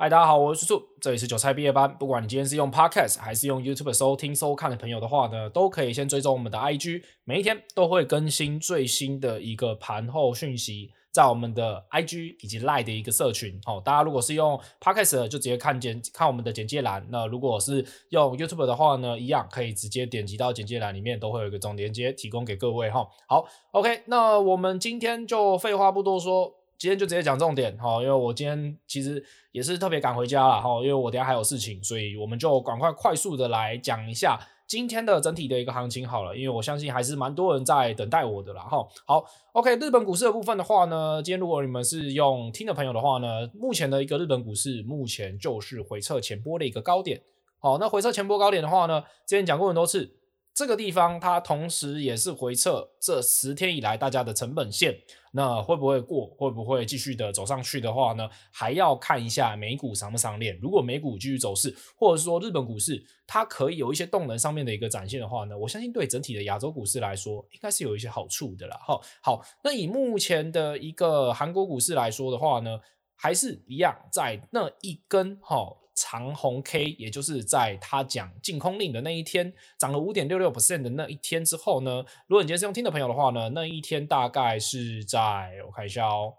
嗨，大家好，我是叔叔，这里是韭菜毕业班。不管你今天是用 Podcast 还是用 YouTube 收听收看的朋友的话呢，都可以先追踪我们的 IG，每一天都会更新最新的一个盘后讯息，在我们的 IG 以及 Line 的一个社群。哦，大家如果是用 Podcast 的就直接看简看我们的简介栏。那如果是用 YouTube 的话呢，一样可以直接点击到简介栏里面，都会有一个总连接提供给各位哈。好，OK，那我们今天就废话不多说。今天就直接讲重点哈，因为我今天其实也是特别赶回家了哈，因为我等下还有事情，所以我们就赶快快速的来讲一下今天的整体的一个行情好了，因为我相信还是蛮多人在等待我的啦哈。好，OK，日本股市的部分的话呢，今天如果你们是用听的朋友的话呢，目前的一个日本股市目前就是回撤前波的一个高点。好，那回撤前波高点的话呢，之前讲过很多次。这个地方它同时也是回测这十天以来大家的成本线，那会不会过？会不会继续的走上去的话呢？还要看一下美股上不上链。如果美股继续走势，或者说日本股市它可以有一些动能上面的一个展现的话呢，我相信对整体的亚洲股市来说，应该是有一些好处的啦。哈，好，那以目前的一个韩国股市来说的话呢，还是一样在那一根哈。长虹 K，也就是在他讲净空令的那一天，涨了五点六六 percent 的那一天之后呢，如果你今天是用听的朋友的话呢，那一天大概是在我看一下哦。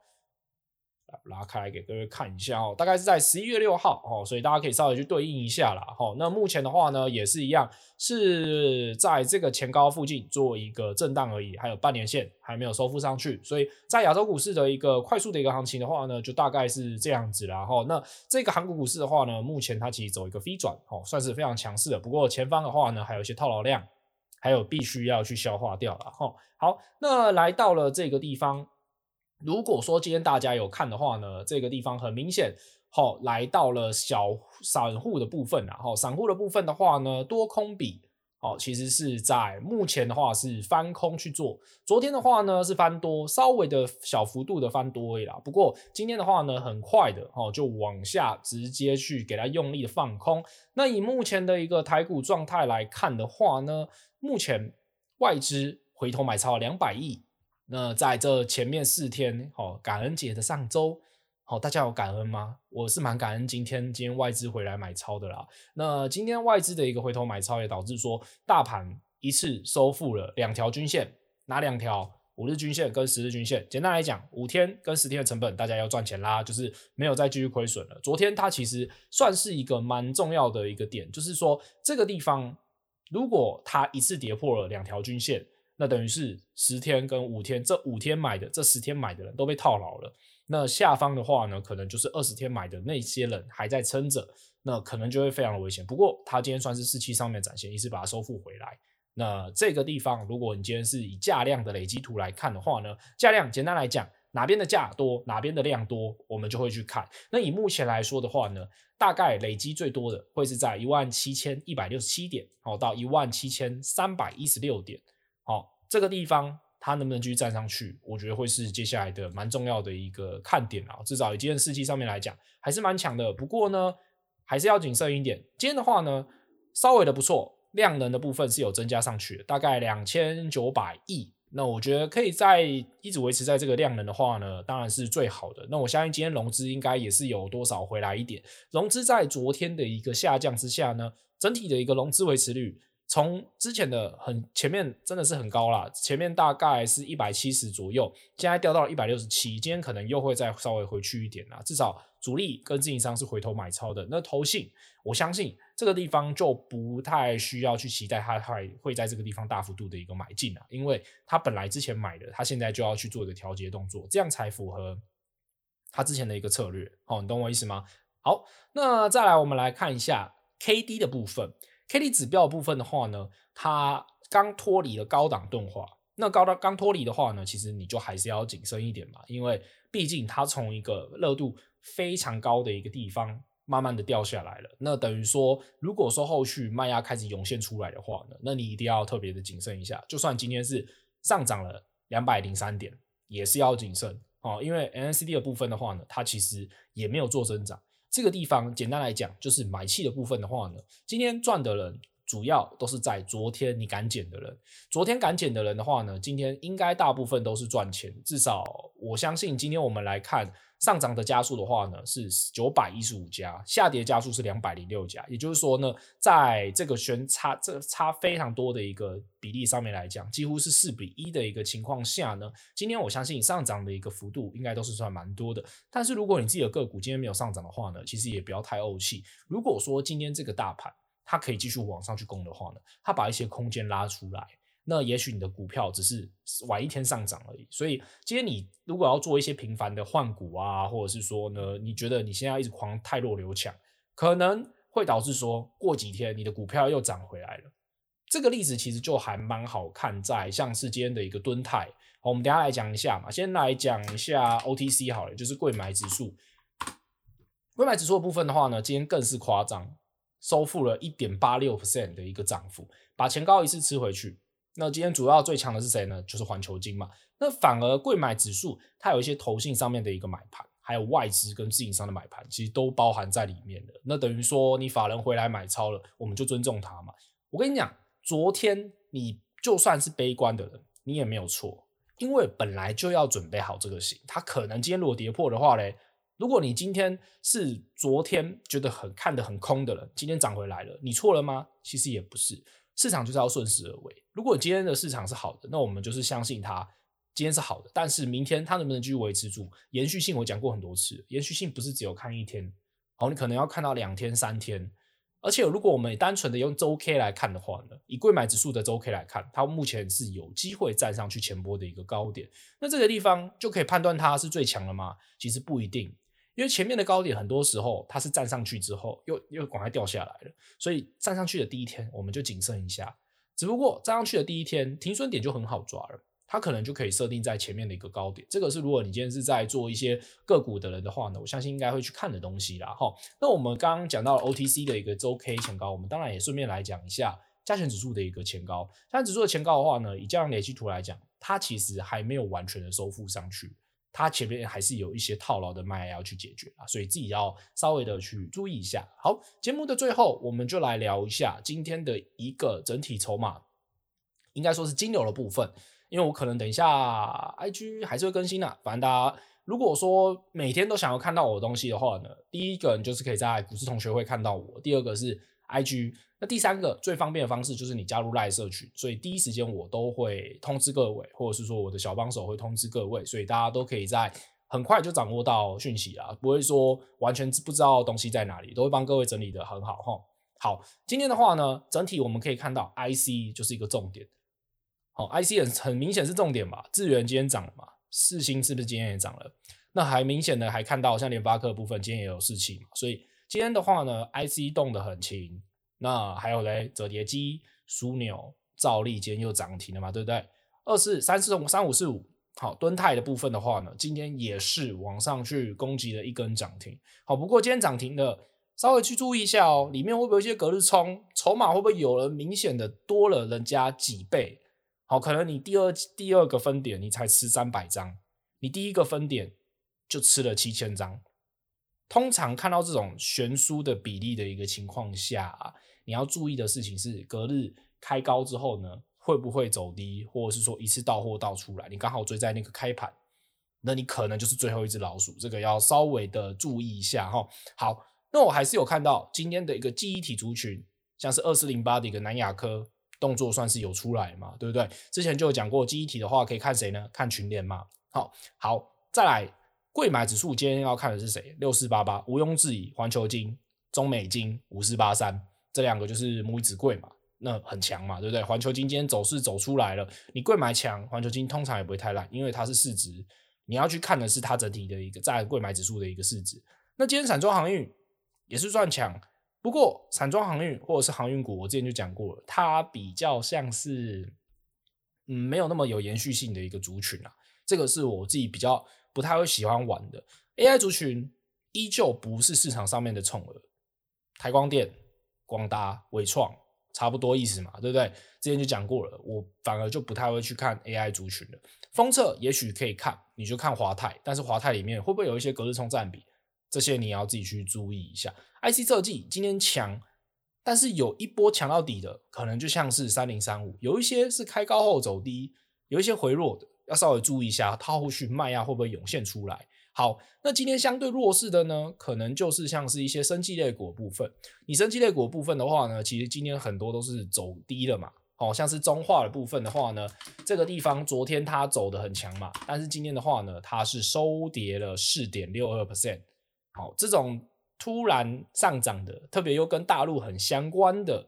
拉开来给各位看一下哦，大概是在十一月六号哦，所以大家可以稍微去对应一下啦。哈。那目前的话呢，也是一样是在这个前高附近做一个震荡而已，还有半年线还没有收复上去，所以在亚洲股市的一个快速的一个行情的话呢，就大概是这样子啦。哈。那这个韩国股市的话呢，目前它其实走一个飞转哦，算是非常强势的。不过前方的话呢，还有一些套牢量，还有必须要去消化掉了。哈。好，那来到了这个地方。如果说今天大家有看的话呢，这个地方很明显，好，来到了小散户的部分啊，好，散户的部分的话呢，多空比，好，其实是在目前的话是翻空去做，昨天的话呢是翻多，稍微的小幅度的翻多而已啦，不过今天的话呢，很快的，哦，就往下直接去给它用力的放空。那以目前的一个台股状态来看的话呢，目前外资回头买超两百亿。那在这前面四天，哦，感恩节的上周，好，大家有感恩吗？我是蛮感恩今天今天外资回来买超的啦。那今天外资的一个回头买超，也导致说大盘一次收复了两条均线，哪两条？五日均线跟十日均线。简单来讲，五天跟十天的成本，大家要赚钱啦，就是没有再继续亏损了。昨天它其实算是一个蛮重要的一个点，就是说这个地方如果它一次跌破了两条均线。那等于是十天跟五天，这五天买的，这十天买的人都被套牢了。那下方的话呢，可能就是二十天买的那些人还在撑着，那可能就会非常的危险。不过他今天算是士气上面展现，一次把它收复回来。那这个地方，如果你今天是以价量的累积图来看的话呢，价量简单来讲，哪边的价多，哪边的量多，我们就会去看。那以目前来说的话呢，大概累积最多的会是在一万七千一百六十七点，好到一万七千三百一十六点。哦，这个地方它能不能继续站上去？我觉得会是接下来的蛮重要的一个看点啊。至少以今天士气上面来讲，还是蛮强的。不过呢，还是要谨慎一点。今天的话呢，稍微的不错，量能的部分是有增加上去，大概两千九百亿。那我觉得可以在一直维持在这个量能的话呢，当然是最好的。那我相信今天融资应该也是有多少回来一点。融资在昨天的一个下降之下呢，整体的一个融资维持率。从之前的很前面真的是很高啦，前面大概是一百七十左右，现在掉到了一百六十七，今天可能又会再稍微回去一点啦。至少主力跟自营商是回头买超的，那投信我相信这个地方就不太需要去期待它还会在这个地方大幅度的一个买进啦，因为它本来之前买的，它现在就要去做一个调节动作，这样才符合它之前的一个策略。哦，你懂我意思吗？好，那再来我们来看一下 KD 的部分。K D 指标部分的话呢，它刚脱离了高档钝化。那高档刚脱离的话呢，其实你就还是要谨慎一点嘛，因为毕竟它从一个热度非常高的一个地方慢慢的掉下来了。那等于说，如果说后续卖压开始涌现出来的话呢，那你一定要特别的谨慎一下。就算今天是上涨了两百零三点，也是要谨慎哦，因为 N C D 的部分的话呢，它其实也没有做增长。这个地方简单来讲，就是买气的部分的话呢，今天赚的人主要都是在昨天你敢捡的人。昨天敢捡的人的话呢，今天应该大部分都是赚钱。至少我相信，今天我们来看上涨的加速的话呢是九百一十五家，下跌加速是两百零六家。也就是说呢，在这个悬差这差非常多的一个比例上面来讲，几乎是四比一的一个情况下呢，今天我相信上涨的一个幅度应该都是算蛮多的。但是如果你自己的个股今天没有上涨的话呢，其实也不要太怄气。如果说今天这个大盘它可以继续往上去攻的话呢，它把一些空间拉出来。那也许你的股票只是晚一天上涨而已，所以今天你如果要做一些频繁的换股啊，或者是说呢，你觉得你现在一直狂太弱留强，可能会导致说过几天你的股票又涨回来了。这个例子其实就还蛮好看，在像是今天的一个敦泰，我们等下来讲一下嘛，先来讲一下 OTC 好了，就是柜买指数。柜买指数的部分的话呢，今天更是夸张，收复了一点八六 percent 的一个涨幅，把前高一次吃回去。那今天主要最强的是谁呢？就是环球金嘛。那反而贵买指数它有一些投信上面的一个买盘，还有外资跟自营商的买盘，其实都包含在里面的。那等于说你法人回来买超了，我们就尊重他嘛。我跟你讲，昨天你就算是悲观的人，你也没有错，因为本来就要准备好这个型。它可能今天如果跌破的话嘞，如果你今天是昨天觉得很看得很空的人，今天涨回来了，你错了吗？其实也不是。市场就是要顺势而为。如果今天的市场是好的，那我们就是相信它今天是好的。但是明天它能不能继续维持住延续性？我讲过很多次，延续性不是只有看一天，哦，你可能要看到两天、三天。而且如果我们单纯的用周 K 来看的话呢，以贵买指数的周 K 来看，它目前是有机会站上去前波的一个高点。那这个地方就可以判断它是最强了吗？其实不一定。因为前面的高点很多时候它是站上去之后又又赶快掉下来了，所以站上去的第一天我们就谨慎一下。只不过站上去的第一天停损点就很好抓了，它可能就可以设定在前面的一个高点。这个是如果你今天是在做一些个股的人的话呢，我相信应该会去看的东西啦。哈，那我们刚刚讲到了 OTC 的一个周 K 前高，我们当然也顺便来讲一下加权指数的一个前高。加权指数的前高的话呢，以这样累积图来讲，它其实还没有完全的收复上去。它前面还是有一些套牢的卖要去解决啊，所以自己要稍微的去注意一下。好，节目的最后，我们就来聊一下今天的一个整体筹码，应该说是金牛的部分。因为我可能等一下 IG 还是会更新啊，反正大家如果说每天都想要看到我的东西的话呢，第一个你就是可以在股市同学会看到我，第二个是 IG。那第三个最方便的方式就是你加入赖社群，所以第一时间我都会通知各位，或者是说我的小帮手会通知各位，所以大家都可以在很快就掌握到讯息啊，不会说完全不知道东西在哪里，都会帮各位整理得很好哈。好，今天的话呢，整体我们可以看到 IC 就是一个重点，好，IC 很很明显是重点吧，智源今天涨了嘛，四星是不是今天也涨了？那还明显的还看到像联发科部分今天也有士气嘛，所以今天的话呢，IC 动得很轻。那还有嘞，折叠机、枢纽、兆利今天又涨停了嘛，对不对？二四三四五三五四五，好，敦泰的部分的话呢，今天也是往上去攻击了一根涨停。好，不过今天涨停的，稍微去注意一下哦，里面会不会有一些隔日冲，筹码会不会有人明显的多了人家几倍？好，可能你第二第二个分点你才吃三百张，你第一个分点就吃了七千张。通常看到这种悬殊的比例的一个情况下啊。你要注意的事情是，隔日开高之后呢，会不会走低，或者是说一次到货倒出来，你刚好追在那个开盘，那你可能就是最后一只老鼠，这个要稍微的注意一下哈。好，那我还是有看到今天的一个记忆体族群，像是二四零八的一个南亚科动作算是有出来嘛，对不对？之前就有讲过记忆体的话，可以看谁呢？看群联嘛。好，好，再来柜买指数，今天要看的是谁？六四八八，毋庸置疑，环球金、中美金、五四八三。这两个就是母子贵嘛，那很强嘛，对不对？环球金今天走势走出来了，你柜买强，环球金通常也不会太烂，因为它是市值，你要去看的是它整体的一个在柜买指数的一个市值。那今天散装航运也是算强，不过散装航运或者是航运股，我之前就讲过了，它比较像是嗯没有那么有延续性的一个族群啊，这个是我自己比较不太会喜欢玩的。AI 族群依旧不是市场上面的宠儿，台光电。广达、伟创差不多意思嘛，对不对？之前就讲过了，我反而就不太会去看 AI 族群了。封测也许可以看，你就看华泰，但是华泰里面会不会有一些隔日冲占比？这些你要自己去注意一下。IC 设计今天强，但是有一波强到底的，可能就像是三零三五，有一些是开高后走低，有一些回落的，要稍微注意一下，它后续卖压会不会涌现出来？好，那今天相对弱势的呢，可能就是像是一些生技类股部分。你生技类股部分的话呢，其实今天很多都是走低了嘛。哦，像是中化的部分的话呢，这个地方昨天它走得很强嘛，但是今天的话呢，它是收跌了四点六二 percent。好，这种突然上涨的，特别又跟大陆很相关的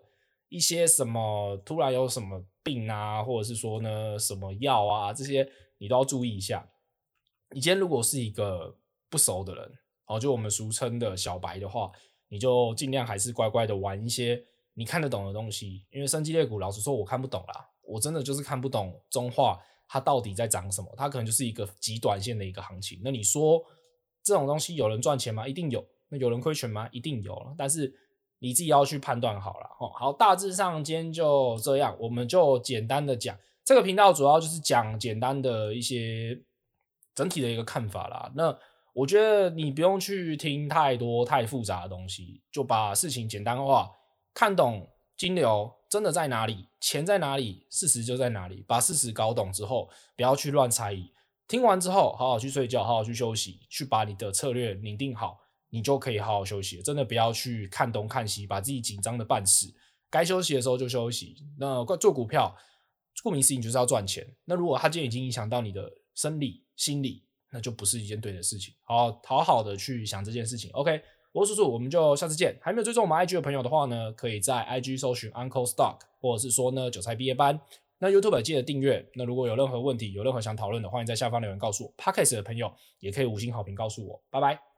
一些什么，突然有什么病啊，或者是说呢什么药啊，这些你都要注意一下。你今天如果是一个不熟的人，哦，就我们俗称的小白的话，你就尽量还是乖乖的玩一些你看得懂的东西，因为生技类股，老实说我看不懂啦，我真的就是看不懂中化它到底在涨什么，它可能就是一个极短线的一个行情。那你说这种东西有人赚钱吗？一定有。那有人亏钱吗？一定有。但是你自己要去判断好了。哦，好，大致上今天就这样，我们就简单的讲，这个频道主要就是讲简单的一些。整体的一个看法啦，那我觉得你不用去听太多太复杂的东西，就把事情简单化，看懂金流真的在哪里，钱在哪里，事实就在哪里。把事实搞懂之后，不要去乱猜疑。听完之后，好好去睡觉，好好去休息，去把你的策略拟定好，你就可以好好休息。真的不要去看东看西，把自己紧张的半死。该休息的时候就休息。那做股票，顾名思义就是要赚钱。那如果它今天已经影响到你的生理，心理，那就不是一件对的事情。好，好好的去想这件事情。OK，我是叔叔，我们就下次见。还没有追踪我们 IG 的朋友的话呢，可以在 IG 搜寻 Uncle Stock，或者是说呢韭菜毕业班。那 YouTube 记得订阅。那如果有任何问题，有任何想讨论的，欢迎在下方留言告诉我。Podcast 的朋友也可以五星好评告诉我。拜拜。